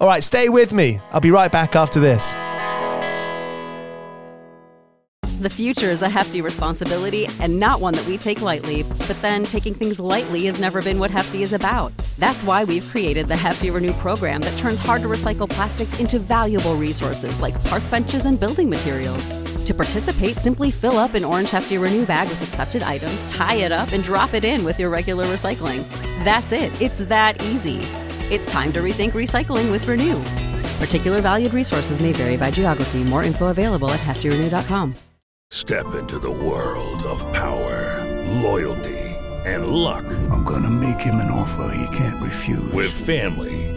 All right, stay with me. I'll be right back after this. The future is a hefty responsibility and not one that we take lightly. But then taking things lightly has never been what Hefty is about. That's why we've created the Hefty Renew program that turns hard to recycle plastics into valuable resources like park benches and building materials. To participate, simply fill up an orange Hefty Renew bag with accepted items, tie it up, and drop it in with your regular recycling. That's it. It's that easy. It's time to rethink recycling with Renew. Particular valued resources may vary by geography. More info available at heftyrenew.com. Step into the world of power, loyalty, and luck. I'm gonna make him an offer he can't refuse. With family,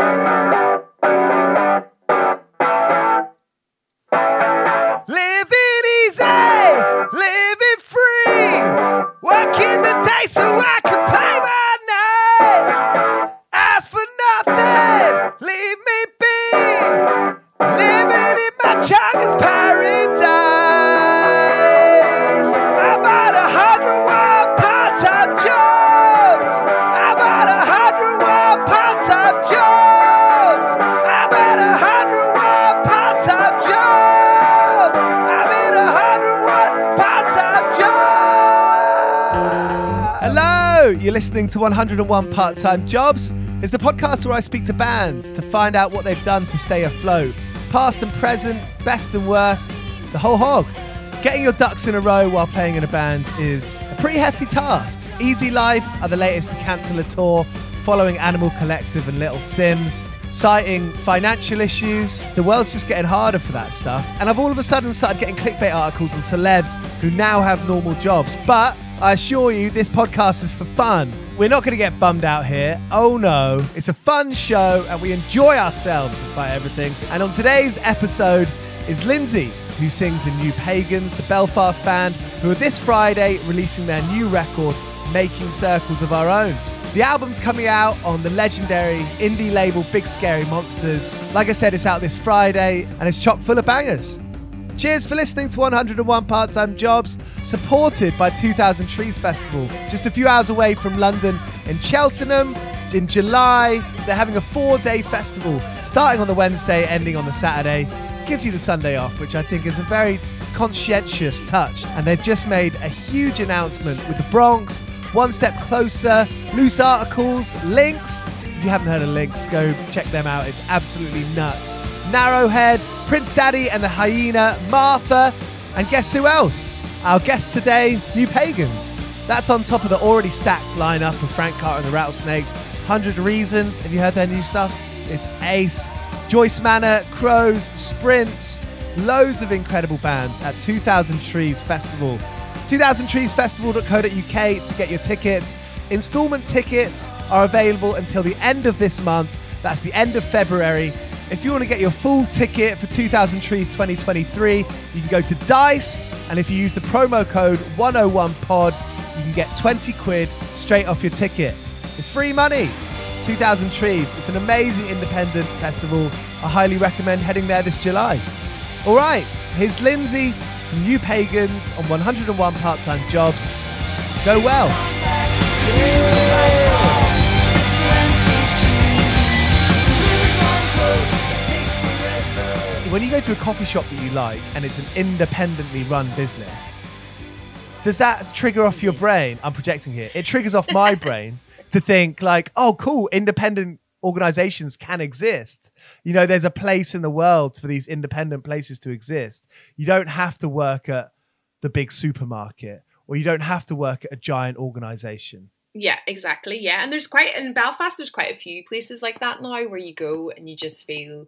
Living you're listening to 101 Part-Time Jobs. It's the podcast where I speak to bands to find out what they've done to stay afloat. Past and present, best and worsts, the whole hog. Getting your ducks in a row while playing in a band is a pretty hefty task. Easy Life are the latest to cancel a tour, following Animal Collective and Little Simz. citing financial issues. The world's just getting harder for that stuff. And I've all of a sudden started getting clickbait articles on celebs who now have normal jobs. But I assure you, this podcast is for fun. We're not going to get bummed out here. Oh no. It's a fun show and we enjoy ourselves despite everything. And on today's episode is Lyndsey, who sings in New Pagans, the Belfast band, who are this Friday releasing their new record, Making Circles of Our Own. The album's coming out on the legendary indie label Big Scary Monsters. Like I said, it's out this Friday and it's chock full of bangers. Cheers for listening to 101 Part Time Jobs, supported by 2000 Trees Festival, just a few hours away from London in Cheltenham. In July, they're having a four day festival starting on the Wednesday, ending on the Saturday. Gives you the Sunday off, which I think is a very conscientious touch. And they've just made a huge announcement with the Bronx, One Step Closer, loose articles, Lynks. If you haven't heard of Lynks, go check them out. It's absolutely nuts. Narrowhead, Prince Daddy and the Hyena, Martha, and guess who else? Our guest today, New Pagans. That's on top of the already stacked lineup of Frank Carter and the Rattlesnakes. 100 Reasons, have you heard their new stuff? It's ace. Joyce Manor, Crows, Sprints, loads of incredible bands at 2000 Trees Festival. 2000treesfestival.co.uk to get your tickets. Installment tickets are available until the end of this month. That's the end of February. If you want to get your full ticket for 2000 Trees 2023, you can go to Dice, and if you use the promo code 101pod, you can get 20 quid straight off your ticket. It's free money. 2000 Trees. It's an amazing independent festival. I highly recommend heading there this July. All right, here's Lyndsey from New Pagans on 101 Part Time Jobs. Go well. When you go to a coffee shop that you like and it's an independently run business, does that trigger off your brain? I'm projecting here. It triggers off my brain to think like, oh, cool, independent organizations can exist. You know, there's a place in the world for these independent places to exist. You don't have to work at the big supermarket or you don't have to work at a giant organization. Yeah, exactly. Yeah. And there's quite in Belfast there's quite a few places like that now where you go and you just feel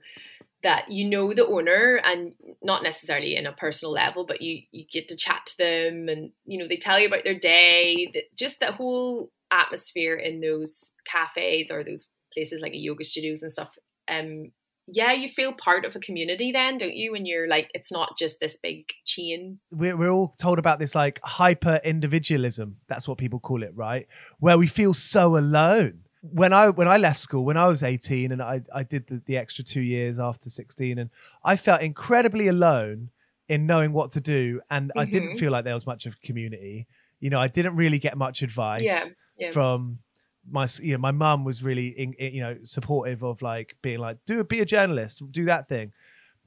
that you know the owner and not necessarily in a personal level but you you get to chat to them and you know they tell you about their day the, just that whole atmosphere in those cafes or those places like yoga studios and stuff um yeah you feel part of a community then don't you when you're like it's not just this big chain We're, we're all told about this like hyper individualism. That's what people call it, right? Where we feel so alone. When I when I left school when I was 18 and I, I did the, the extra two years after 16 and I felt incredibly alone in knowing what to do and I didn't Mhm. feel like there was much of a community. You know, I didn't really get much advice yeah yeah from my you know my mum was really in, in- you know supportive of like being like do be a journalist do that thing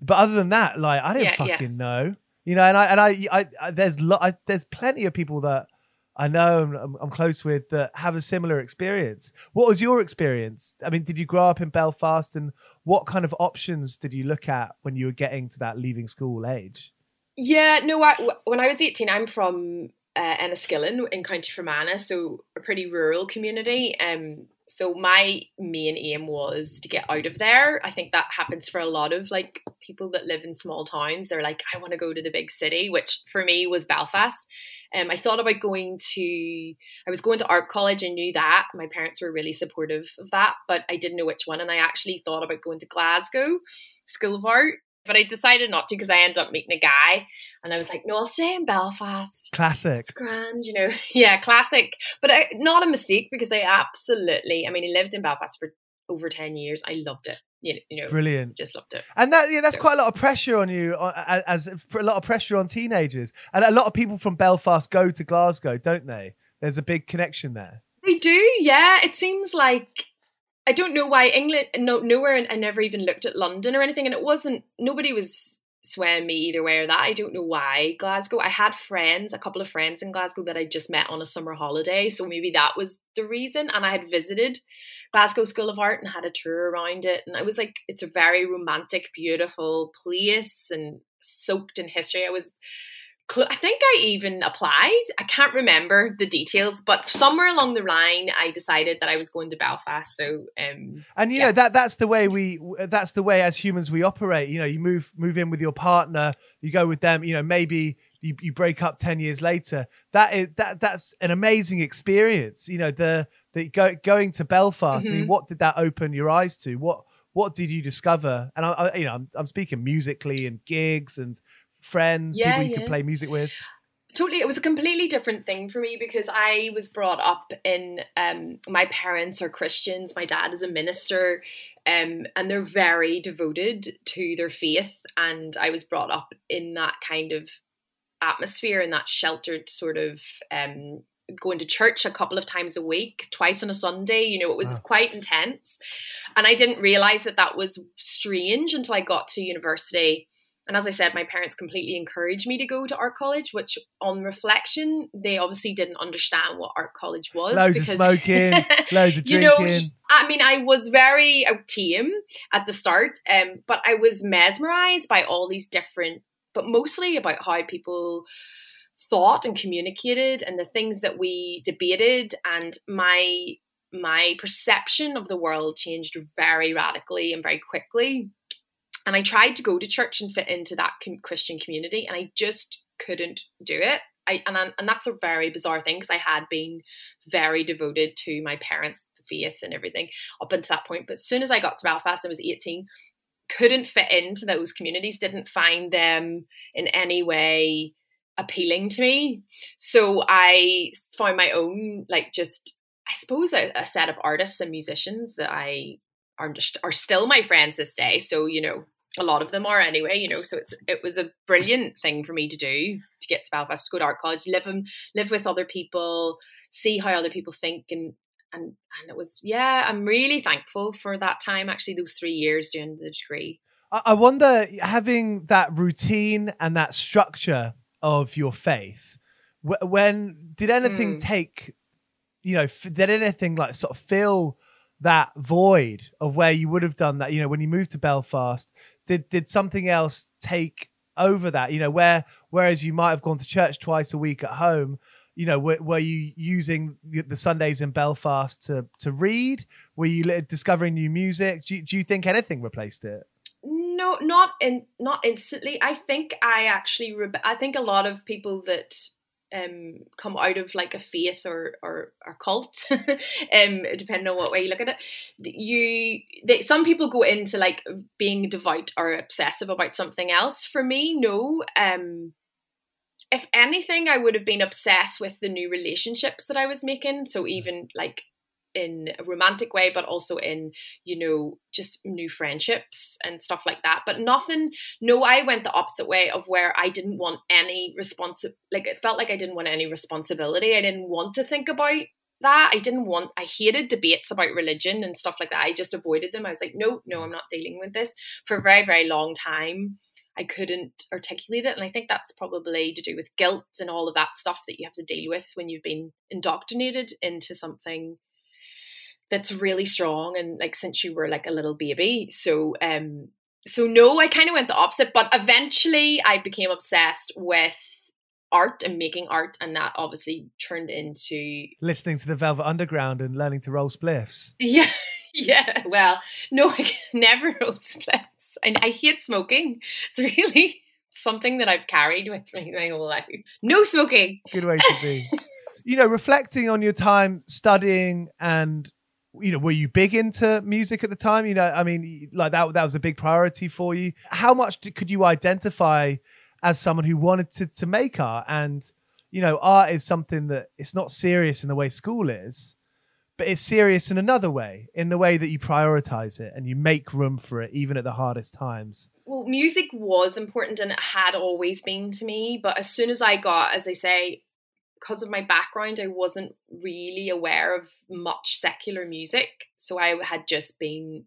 but other than that like i didn't yeah. fucking know you know and i and i, I, I there's lo- I, there's plenty of people that i know I'm, I'm close with that have a similar experience what was your experience i mean did you grow up in belfast and what kind of options did you look at when you were getting to that leaving school age Yeah, no. I, when I was eighteen, I'm from uh, Enniskillen in County Fermanagh, so a pretty rural community. Um, so my main aim was to get out of there. I think that happens for a lot of like people that live in small towns. They're like, I want to go to the big city, which for me was Belfast. Um, I thought about going to. I was going to art college. and knew that my parents were really supportive of that, but I didn't know which one. And I actually thought about going to Glasgow School of Art, but I decided not to because I ended up meeting a guy, and I was like, no, I'll stay in Belfast classic it's grand, you know. Yeah, classic, but I, not a mistake because I absolutely. I mean, he lived in Belfast for over ten years. I loved it. You know, brilliant just loved it. And that yeah, that's So- quite a lot of pressure on you, uh, as, as a lot of pressure on teenagers. And a lot of people from Belfast go to Glasgow, don't they? There's a big connection there. They do, yeah. It seems like I don't know why England. No, nowhere. And I never even looked at London or anything, and it wasn't. Nobody was swaying me either way or that. I don't know why Glasgow. I had friends, a couple of friends in Glasgow that I just met on a summer holiday, so maybe that was the reason. And I had visited Glasgow School of Art and had a tour around it, and I was like, it's a very romantic, beautiful place and soaked in history. I was cl- I think I even applied. I can't remember the details, but somewhere along the line, I decided that I was going to Belfast. So, um, and you yeah. know that that's the way we that's the way as humans we operate. You know, you move move in with your partner, you go with them. You know, maybe you, you break up 10 years later that is that that's an amazing experience you know the the go, going to belfast Mm-hmm. i mean what did that open your eyes to what what did you discover and i, I you know I'm, I'm speaking musically and gigs and friends Yeah, people you yeah. could play music with totally it was a completely different thing for me because i was brought up in um my parents are christians my dad is a minister um and they're very devoted to their faith and i was brought up in that kind of atmosphere and that sheltered sort of um going to church a couple of times a week twice on a sunday you know it was Wow. quite intense and i didn't realize that that was strange until i got to university and as I said, my parents completely encouraged me to go to art college, which on reflection, they obviously didn't understand what art college was. loads of smoking loads of you drinking know, I mean, I was very tame at the start, um, but I was mesmerized by all these different, but mostly about how people thought and communicated and the things that we debated and my my perception of the world changed very radically and very quickly and i tried to go to church and fit into that christian community and i just couldn't do it. I, and, I, and that's a very bizarre thing because i had been very devoted to my parents faith and everything up until that point. But as soon as i got to belfast i was 18 couldn't fit into those communities didn't find them in any way appealing to me. So i found my own like just i suppose a, a set of artists and musicians that i are just are still my friends this day. So you know a lot of them are anyway you know so it's it was a brilliant thing for me to do to get to belfast to go to art college live and live with other people see how other people think and and and it was yeah i'm really thankful for that time actually those three years doing the degree I wonder having that routine and that structure of your faith. When did anything Mm. take, you know, did anything like sort of fill that void of where you would have done that? You know, when you moved to Belfast, did did something else take over that? You know, where whereas you might have gone to church twice a week at home. You know, were, were you using the, Sundays in Belfast to to read? Were you discovering new music? Do you, do you think anything replaced it? no not in not instantly i think i actually i think a lot of people that um come out of like a faith or or, or cult um depending on what way you look at it. You they, some people go into like being devout or obsessive about something else. For me no. Um if anything i would have been obsessed with the new relationships that i was making. So even like in a romantic way but also in you know just new friendships and stuff like that. But nothing no i went the opposite way of where i didn't want any responsi like it felt like i didn't want any responsibility. I didn't want to think about that. I didn't want i hated debates about religion and stuff like that. I just avoided them. I was like no no i'm not dealing with this. For a very very long time i couldn't articulate it. And i think that's probably to do with guilt and all of that stuff that you have to deal with when you've been indoctrinated into something that's really strong and like since you were like a little baby. So um so no i kind of went the opposite but eventually i became obsessed with art and making art and that obviously turned into listening to the Velvet Underground and learning to roll spliffs. yeah yeah well no i never rolled spliffs. And i hate smoking. It's really something that i've carried with me my whole life. No smoking. Good way to be. you know, reflecting on your time studying and you know, were you big into music at the time? You know, I mean, like that that was a big priority for you. How much did, could you identify as someone who wanted to to make art? And you know, art is something that it's not serious in the way school is, but it's serious in another way, in the way that you prioritize it and you make room for it, even at the hardest times. well, music was important and it had always been to me. But as soon as I got, as I say, because of my background, I wasn't really aware of much secular music. So I had just been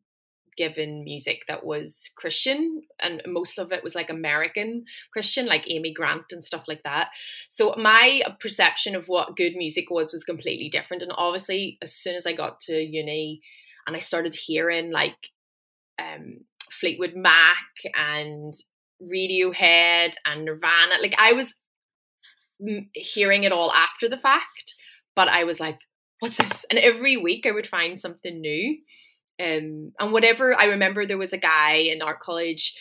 given music that was Christian, and most of it was like American Christian, like Amy Grant and stuff like that. So my perception of what good music was was completely different. And obviously, as soon as I got to uni and I started hearing like um, Fleetwood Mac and Radiohead and Nirvana. Like I was hearing it all after the fact. But I was like, what's this? And every week I would find something new. Um, and whatever, I remember there was a guy in art college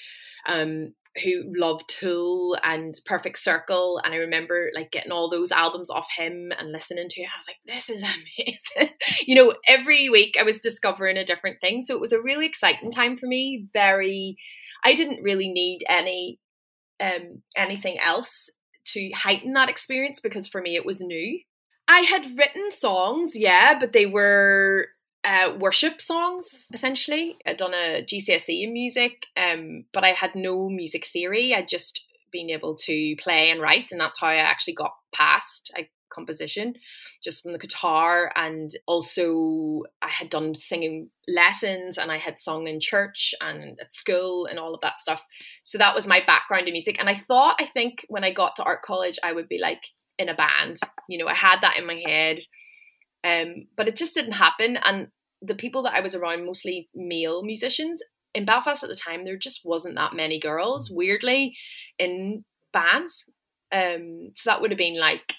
um, who loved Tool and Perfect Circle. And I remember like getting all those albums off him and listening to it. I was like, this is amazing. you know, every week I was discovering a different thing. So it was a really exciting time for me. Very, I didn't really need any um anything else to heighten that experience because for me it was new. I had written songs, yeah, but they were uh, worship songs essentially. I'd done a GCSE in music, um, but I had no music theory. I'd just been able to play and write, and that's how I actually got past I, composition, just from the guitar. And also, I had done singing lessons, and I had sung in church and at school and all of that stuff. So that was my background in music. And I thought, I think when I got to art college, I would be like in a band. You know, I had that in my head. Um, but it just didn't happen. And the people that I was around, mostly male musicians in Belfast at the time, there just wasn't that many girls, weirdly, in bands. Um, so that would have been like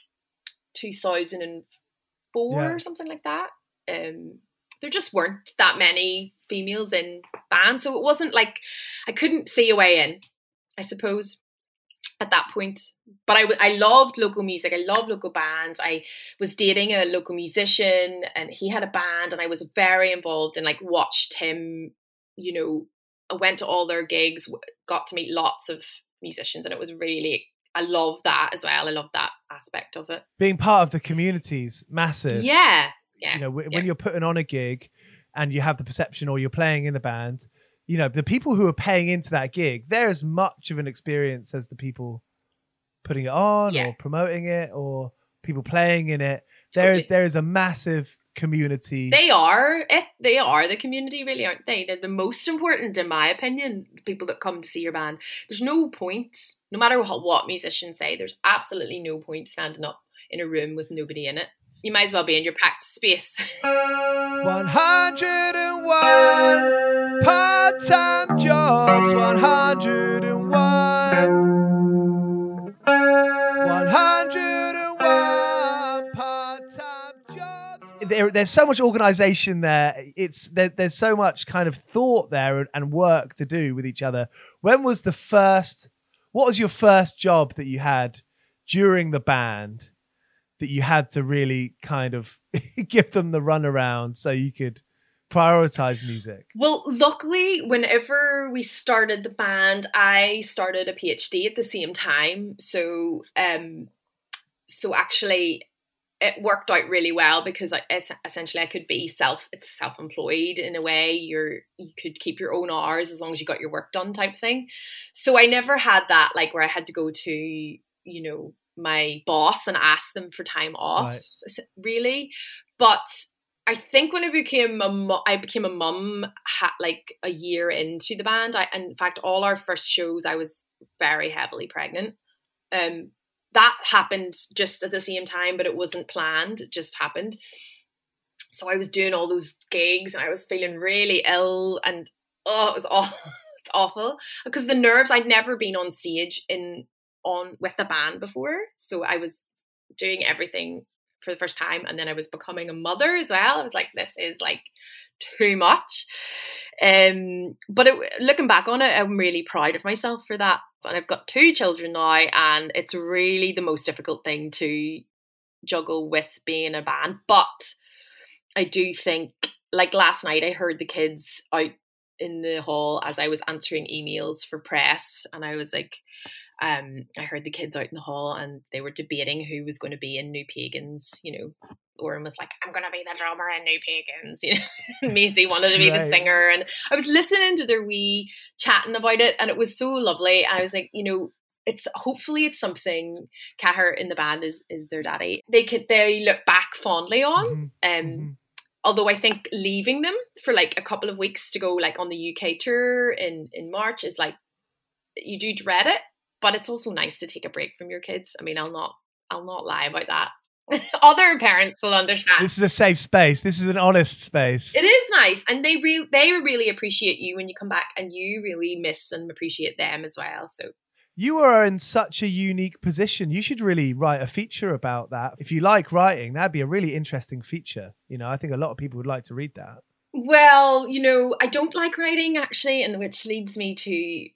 2004 Yeah. or something like that. Um, there just weren't that many females in bands, so it wasn't like I couldn't see a way in. I suppose at that point. But I, I loved local music. I loved local bands. I was dating a local musician and he had a band and I was very involved and like watched him, you know, I went to all their gigs, got to meet lots of musicians and it was really, I love that as well. I love that aspect of it. Being part of the community's massive. Yeah. Yeah. You know, w- yeah. when you're putting on a gig and you have the perception or you're playing in the band, you know, the people who are paying into that gig, they're as much of an experience as the people putting it on Yeah. or promoting it or people playing in it. There is Totally. there is a massive community. They are it. They are the community, really, aren't they? They're the most important, in my opinion. People that come to see your band. There's no point, no matter what, what musicians say. There's absolutely no point standing up in a room with nobody in it. You might as well be in your practice space. 101 part-time jobs 101 there, there's so much organization there it's there, there's so much kind of thought there and, work to do with each other when was the first what was your first job that you had during the band that you had to really kind of give them the runaround so you could prioritize music. Well, luckily, whenever we started the band, I started a PhD at the same time. So, um, so actually, it worked out really well because I, essentially I could be self it's self employed in a way. You're you could keep your own hours as long as you got your work done type thing. So I never had that like where I had to go to you know my boss and ask them for time off Right. really. But I think when I became a mu- I became a mum ha- like a year into the band. I in fact all our first shows I was very heavily pregnant. Um, that happened just at the same time, but it wasn't planned. It just happened. So I was doing all those gigs and I was feeling really ill and oh, it was awful. It's awful because the nerves. I'd never been on stage in on with a band before, so I was doing everything for the first time, and then I was becoming a mother as well. I was like, this is like too much. Um, but it, looking back on it, I'm really proud of myself for that. And I've got two children now, and it's really the most difficult thing to juggle with being a band. But I do think, like last night, I heard the kids out in the hall as I was answering emails for press, and I was like, um, I heard the kids out in the hall and they were debating who was going to be in New Pagans. You know, Oren was like, I'm going to be the drummer in New Pagans. You know, and Maisie wanted to be the singer. And I was listening to their wee chatting about it and it was so lovely. I was like, you know, it's hopefully it's something Cahir in the band is is their daddy. They could they look back fondly on. Mhm, Um mhm. although I think leaving them for like a couple of weeks to go like on the UK tour in in March is like you do dread it, but it's also nice to take a break from your kids. I mean, I'll not I'll not lie about that. Other parents will understand. This is a safe space. This is an honest space. It is nice, and they re- they really appreciate you when you come back, and you really miss and appreciate them as well. So You are in such a unique position. You should really write a feature about that. If you like writing, that'd be a really interesting feature. You know, I think a lot of people would like to read that. Well, you know, I don't like writing actually, and which leads me to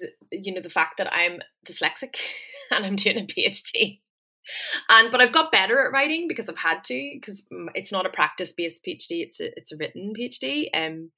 the, you know the fact that I'm dyslexic and I'm doing a PhD. And but I've got better at writing because I've had to because it's not a practice based PhD; it's a it's a written PhD. Um,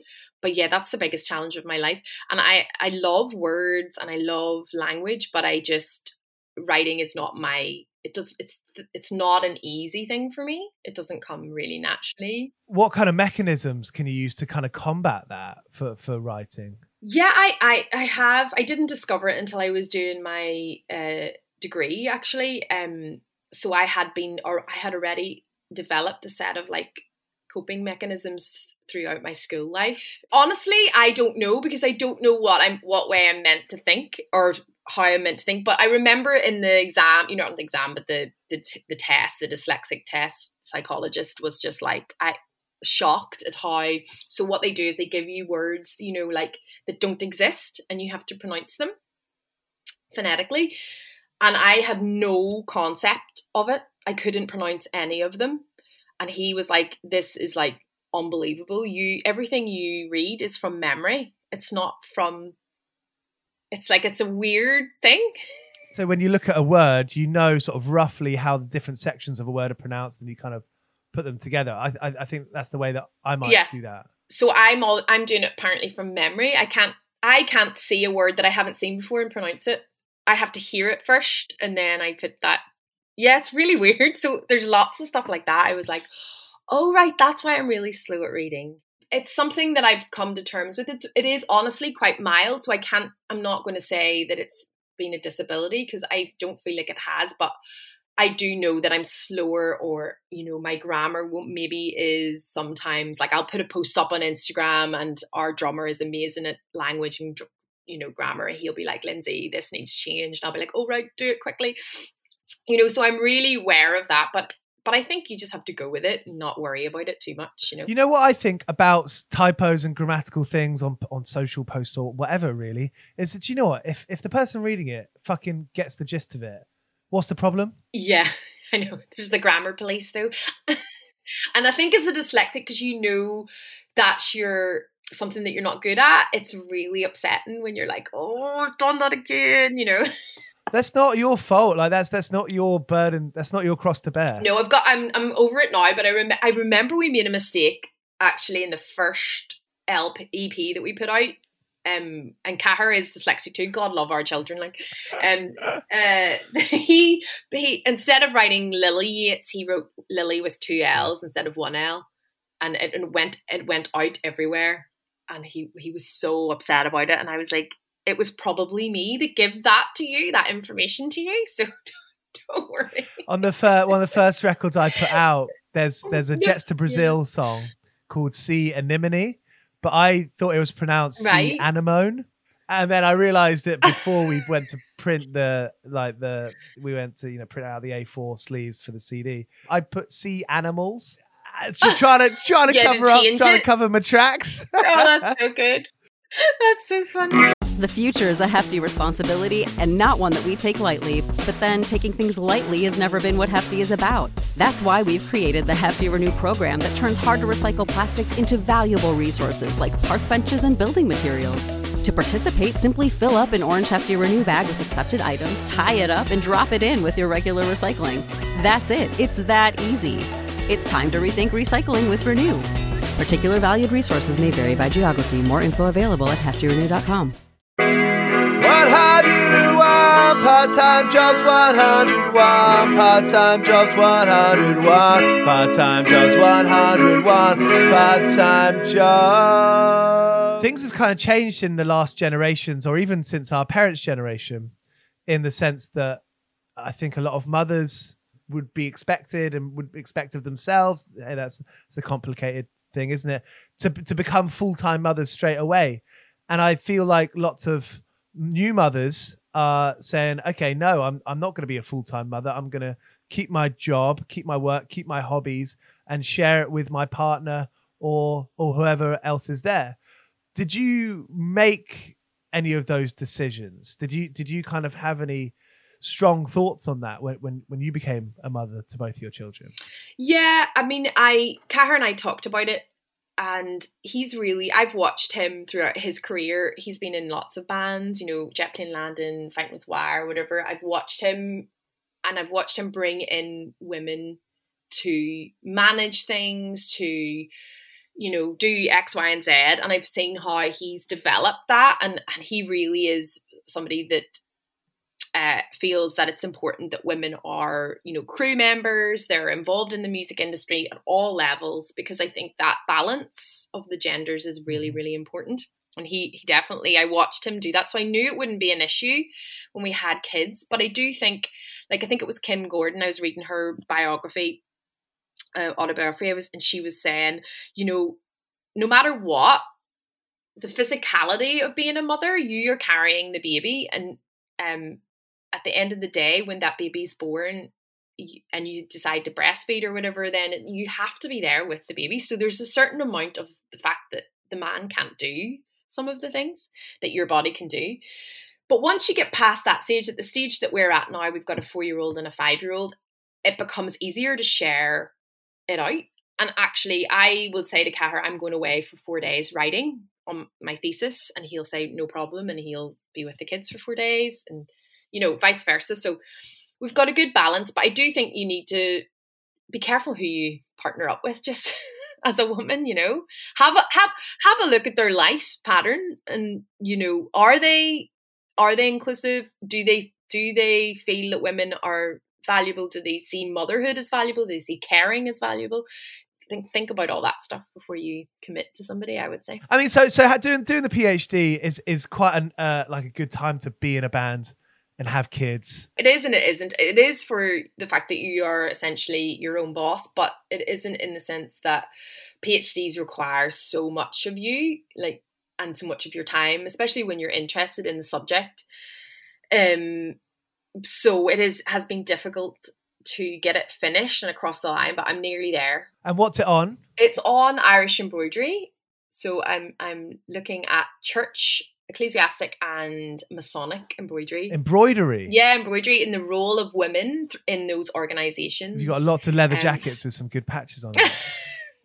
but yeah, that's the biggest challenge of my life. And I I love words and I love language, but I just writing is not my it does it's it's not an easy thing for me it doesn't come really naturally what kind of mechanisms can you use to kind of combat that for for writing yeah i i, I have i didn't discover it until i was doing my uh, degree actually um so i had been or i had already developed a set of like coping mechanisms throughout my school life honestly i don't know because i don't know what i'm what way i'm meant to think or how I'm meant to think. But I remember in the exam, you know, not the exam, but the the, the test, the dyslexic test, psychologist was just like, I shocked at how. So what they do is they give you words, you know, like that don't exist, and you have to pronounce them phonetically. And I had no concept of it. I couldn't pronounce any of them. And he was like, "This is like unbelievable. You everything you read is from memory. It's not from it's like it's a weird thing. So when you look at a word, you know sort of roughly how the different sections of a word are pronounced, and you kind of put them together. I I, I think that's the way that I might yeah. do that. So I'm all I'm doing it apparently from memory. I can't I can't see a word that I haven't seen before and pronounce it. I have to hear it first, and then I put that. Yeah, it's really weird. So there's lots of stuff like that. I was like, oh right, that's why I'm really slow at reading it's something that I've come to terms with. It's it is honestly quite mild, so I can't. I'm not going to say that it's been a disability because I don't feel like it has, but I do know that I'm slower, or you know, my grammar won't maybe is sometimes like I'll put a post up on Instagram, and our drummer is amazing at language and you know grammar. He'll be like, Lyndsey, this needs changed. And I'll be like, oh right, do it quickly. You know, so I'm really aware of that, but but I think you just have to go with it and not worry about it too much. You know. You know what I think about typos and grammatical things on on social posts or whatever. Really, is that you know what if if the person reading it fucking gets the gist of it, what's the problem? Yeah, I know. There's the grammar police though, and I think as a dyslexic, because you know that's your something that you're not good at, it's really upsetting when you're like, oh, I've done that again. You know. that's not your fault. Like that's that's not your burden. That's not your cross to bear. No, I've got. I'm I'm over it now. But I rem- I remember we made a mistake actually in the first LP EP that we put out. Um, and Cahir is dyslexic too. God love our children. Like, um, uh, he he instead of writing Lily Yeats, he wrote Lily with two L's instead of one L, and it, it went it went out everywhere. And he he was so upset about it. And I was like, it was probably me that give that to you, that information to you. So don't worry. On the first one of the first records I put out, there's there's a Jets to Brazil yeah. song called "Sea Anemone," but I thought it was pronounced right. "Sea Anemone." And then I realized that before we went to print the like the we went to you know print out the A4 sleeves for the CD. I put sea animals. Just trying to trying to yeah, cover up, trying to cover my tracks. oh, that's so good. That's so funny. The future is a hefty responsibility and not one that we take lightly. But then taking things lightly has never been what Hefty is about. That's why we've created the Hefty Renew program that turns hard to recycle plastics into valuable resources like park benches and building materials. To participate, simply fill up an orange Hefty Renew bag with accepted items, tie it up, and drop it in with your regular recycling. That's it. It's that easy. It's time to rethink recycling with Renew. Particular valued resources may vary by geography. More info available at heftyrenew.com. 101 part-time jobs? 101 part-time jobs? 101 part-time jobs? 101 part-time jobs? Things have kind of changed in the last generations or even since our parents generation in the sense that i think a lot of mothers would be expected and would expect of themselves eh, that's it's a complicated thing isn't it to to become full-time mothers straight away and i feel like lots of new mothers are saying, okay, no, I'm I'm not going to be a full time mother. I'm going to keep my job, keep my work, keep my hobbies, and share it with my partner or or whoever else is there. Did you make any of those decisions? Did you did you kind of have any strong thoughts on that when when, when you became a mother to both your children? Yeah, I mean, I Cahir and I talked about it, and he's really I've watched him throughout his career. He's been in lots of bands, you know, Jet Plane Landing, Fighting with Wire, whatever. I've watched him, and I've watched him bring in women to manage things, to you know do X, Y, and Z, and I've seen how he's developed that, and and he really is somebody that uh, feels that it's important that women are, you know, crew members, they're involved in the music industry at all levels, because I think that balance of the genders is really, Mm-hmm. really important. And he, he definitely, I watched him do that. So I knew it wouldn't be an issue when we had kids. But I do think, like, I think it was Kim Gordon, I was reading her biography, uh, autobiography, I was, and she was saying, you know, no matter what, the physicality of being a mother, you are carrying the baby, and um, at the end of the day, when that baby's born and you decide to breastfeed or whatever, then you have to be there with the baby. So there's a certain amount of the fact that the man can't do some of the things that your body can do. But once you get past that stage, at the stage that we're at now, we've got a four year old and a five year old, it becomes easier to share it out. And actually, I would say to Cahir, I'm going away for four days writing on my thesis, and he'll say, no problem, and he'll be with the kids for four days, and you know, vice versa. So we've got a good balance, but I do think you need to be careful who you partner up with, just as a woman, you know. Have a have have a look at their life pattern and you know, are they are they inclusive? Do they do they feel that women are valuable? Do they see motherhood as valuable? Do they see caring as valuable? Think think about all that stuff before you commit to somebody, I would say. I mean, so so doing doing the PhD is is quite an uh, like a good time to be in a band and have kids. It is and it isn't. It is for the fact that you are essentially your own boss, but it isn't in the sense that PhDs require so much of you, like and so much of your time, especially when you're interested in the subject. Um so it is has been difficult to get it finished and across the line, but I'm nearly there. And what's it on? It's on Irish embroidery. So I'm I'm looking at church, ecclesiastic and Masonic embroidery. Embroidery. Yeah, embroidery in the role of women in those organizations. You've got lots of leather Um, jackets with some good patches on it.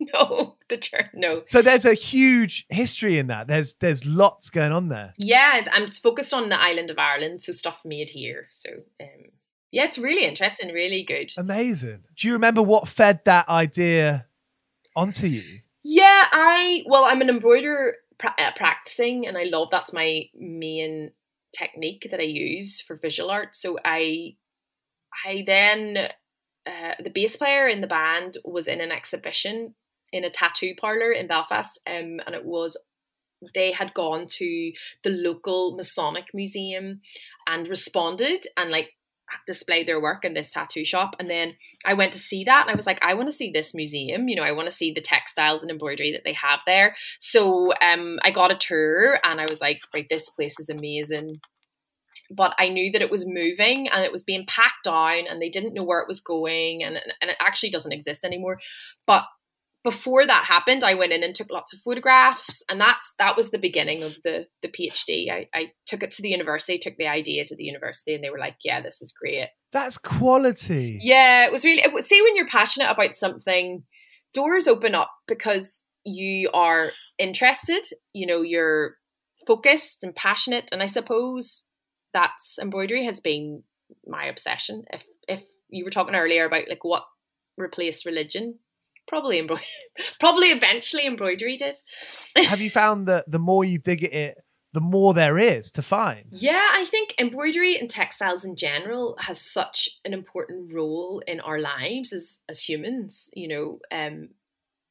no, the church. No. so there's a huge history in that. There's there's lots going on there. Yeah, I'm focused on the island of Ireland, so stuff made here. So, um, yeah, it's really interesting, really good. Amazing. Do you remember what fed that idea onto you? Yeah, I well, I'm an embroiderer pra- uh, practicing, and I love that's my main technique that I use for visual art. So I, I then uh, the bass player in the band was in an exhibition in a tattoo parlor in Belfast, um, and it was they had gone to the local Masonic museum and responded and like displayed their work in this tattoo shop. And then I went to see that and I was like I want to see this museum you know I want to see the textiles and embroidery that they have there. So um I got a tour and I was like right this place is amazing. But I knew that it was moving and it was being packed down and they didn't know where it was going and and it actually doesn't exist anymore. But before that happened I went in and took lots of photographs and that's that was the beginning of the the PhD I, I took it to the university took the idea to the university and they were like yeah this is great That's quality. yeah, it was really. It was, see, when you're passionate about something, doors open up because you are interested. You know, you're focused and passionate, and I suppose that's embroidery has been my obsession. If if you were talking earlier about like what replaced religion, probably embroidery. probably eventually embroidery did. Have you found that the more you dig at it, the more there is to find? Yeah, I think embroidery and textiles in general has such an important role in our lives as as humans. You know, um,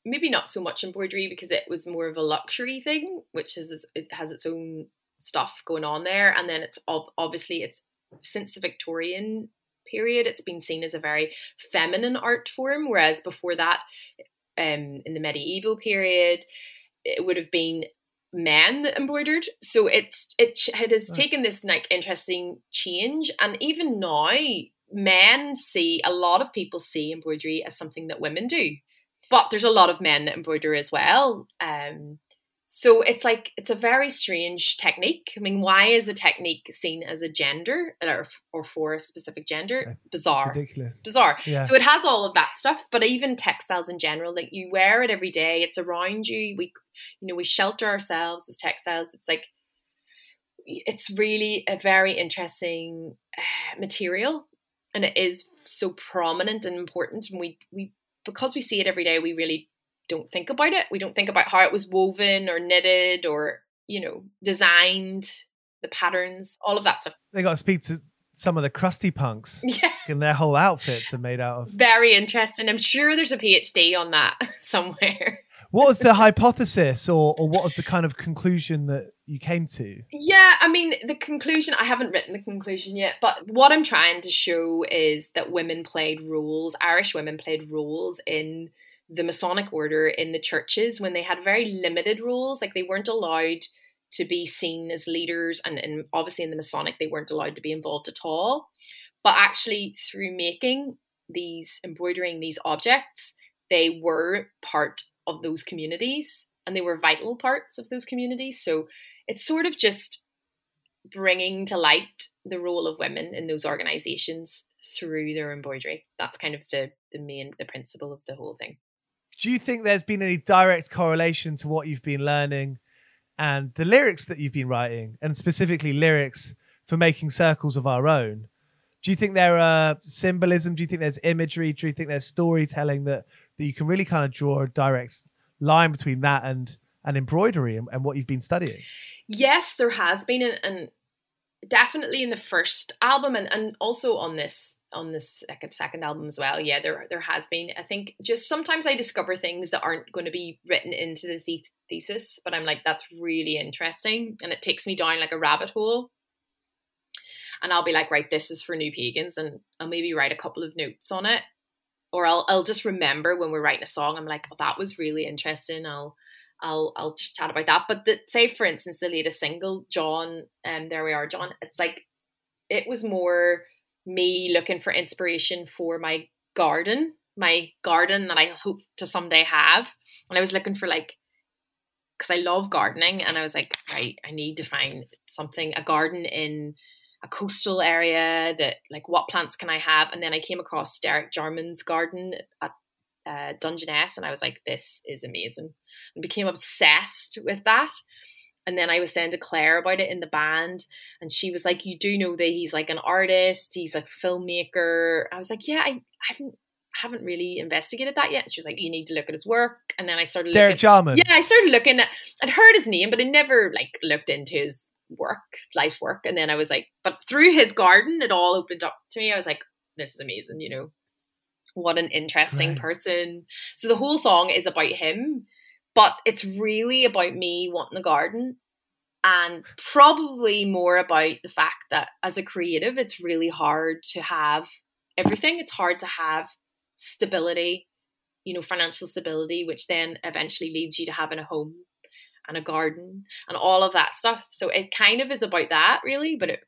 maybe not so much embroidery because it was more of a luxury thing, which is it has its own stuff going on there, and then it's ob- obviously it's since the Victorian period, it's been seen as a very feminine art form, whereas before that, um, in the medieval period, it would have been men that embroidered. So it's it it has Right. taken this like interesting change, and even now, men see a lot of people see embroidery as something that women do, but there's a lot of men that embroider as well. Um, so it's like it's a very strange technique. I mean, why is a technique seen as a gender or, or for a specific gender? It's Bizarre. ridiculous. Bizarre. Yeah. So it has all of that stuff, but even textiles in general, like you wear it every day, it's around you. We, you know, we shelter ourselves with textiles. It's like, it's really a very interesting uh, material, and it is so prominent and important. And we we because we see it every day, we really don't think about it. We don't think about how it was woven or knitted or you know designed, the patterns, all of that stuff. They got to speak to some of the crusty punks, Yeah. and their whole outfits are made out of. Very interesting. I'm sure there's a PhD on that somewhere. What was the hypothesis, or or what was the kind of conclusion that you came to? Yeah, I mean, the conclusion, I haven't written the conclusion yet, but what I'm trying to show is that women played roles, Irish women played roles in the Masonic order in the churches when they had very limited roles. Like they weren't allowed to be seen as leaders, and, and obviously in the Masonic, they weren't allowed to be involved at all. But actually, through making these, embroidering these objects, they were part of those communities and they were vital parts of those communities. So it's sort of just bringing to light the role of women in those organizations through their embroidery. That's kind of the the main the principle of the whole thing. Do you think there's been any direct correlation to what you've been learning and the lyrics that you've been writing, and specifically lyrics for making circles of our own? Do you think there are symbolism? Do you think there's imagery? Do you think there's storytelling that that you can really kind of draw a direct line between that and and embroidery and, and what you've been studying? Yes, there has been and, and definitely in the first album and, and also on this on this second second album as well. Yeah, there there has been. I think just sometimes I discover things that aren't going to be written into the the- thesis, but I'm like that's really interesting and it takes me down like a rabbit hole. And I'll be like, right, this is for new pagans, and I'll maybe write a couple of notes on it, or I'll I'll just remember when we're writing a song. I'm like, oh, that was really interesting. I'll I'll I'll chat about that. But the, say for instance, the latest single, John, um, there we are, John. It's like it was more me looking for inspiration for my garden, my garden that I hope to someday have, and I was looking for like because I love gardening, and I was like, right, I need to find something a garden in a coastal area that like what plants can I have, and then I came across Derek Jarman's garden at uh, Dungeness, and I was like, this is amazing and became obsessed with that. And then I was saying to Claire about it in the band, and she was like, "You do know that he's like an artist, he's a filmmaker." I was like, "Yeah, I haven't haven't really investigated that yet." She was like, "You need to look at his work." And then I started Derek looking. Jarman. Yeah, I started looking at. I'd heard his name, but I never like looked into his work, life work. And then I was like, but through his garden, it all opened up to me. I was like, this is amazing. You know, what an interesting Right. person. So the whole song is about him, but it's really about me wanting a garden. And probably more about the fact that as a creative, it's really hard to have everything. It's hard to have stability, you know, financial stability, which then eventually leads you to having a home and a garden and all of that stuff. So it kind of is about that, really, but it,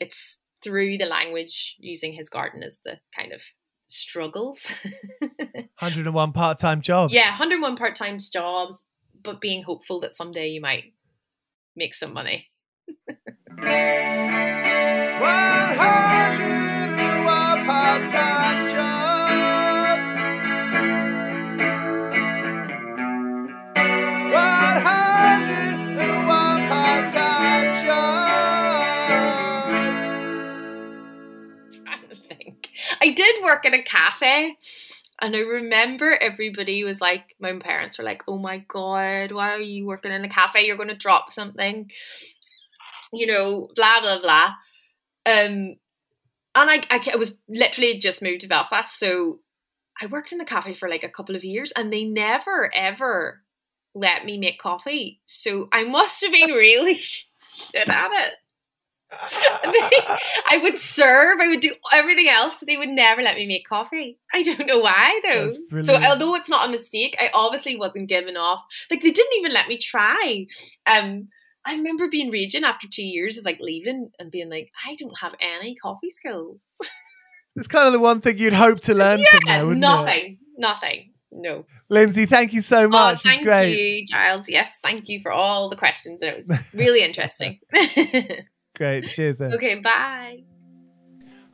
it's through the language using his garden as the kind of struggles. 101 part-time jobs. yeah, 101 part time jobs, but being hopeful that someday you might make some money. 101 part-time jobs. Work in a cafe. And I remember everybody was like, my parents were like, oh my God, why are you working in a cafe? You're going to drop something, you know, blah, blah, blah. Um, and I, I, I was literally just moved to Belfast. So I worked in the cafe for like a couple of years and they never, ever let me make coffee. So I must have been really shit at it. I would serve, I would do everything else. They would never let me make coffee. I don't know why though. So although it's not a mistake, I obviously wasn't given off. Like they didn't even let me try. Um I remember being raging after two years of like leaving and being like, I don't have any coffee skills. It's kind of the one thing you'd hope to learn from there, wouldn't it? nothing, nothing. no. Lyndsey, thank you so much. oh, it's thank great. you, Giles. Yes, thank you for all the questions. It was really interesting. Great. Cheers. Then. okay, bye.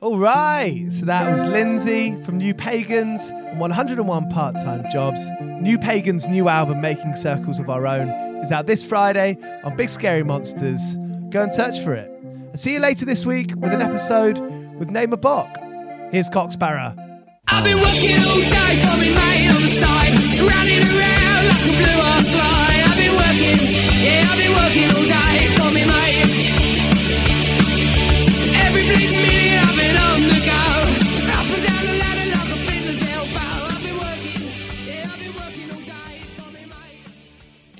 All right. So that was Lyndsey from New Pagans and 101 Part Time Jobs. New Pagans' new album, Making Circles of Our Own, is out this Friday on Big Scary Monsters. Go and search for it. And see you later this week with an episode with Name a Bok. Here's Cock Sparrer. I've been working all day for me mate on the side, running around like a blue ass fly. I've been working, yeah, I've been working all day for me mate.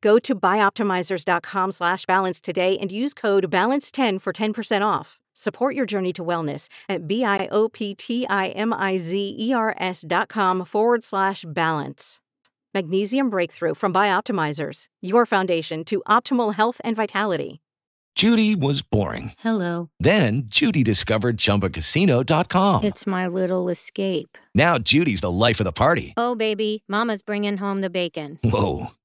Go to bioptimizers.com slash balance today and use code BALANCE10 for 10% off. Support your journey to wellness at B-I-O-P-T-I-M-I-Z-E-R-S dot com forward slash balance. Magnesium Breakthrough from Bioptimizers, your foundation to optimal health and vitality. Judy was boring. Hello. Then Judy discovered ChumbaCasino.com. It's my little escape. Now Judy's the life of the party. Oh, baby, Mama's bringing home the bacon. Whoa,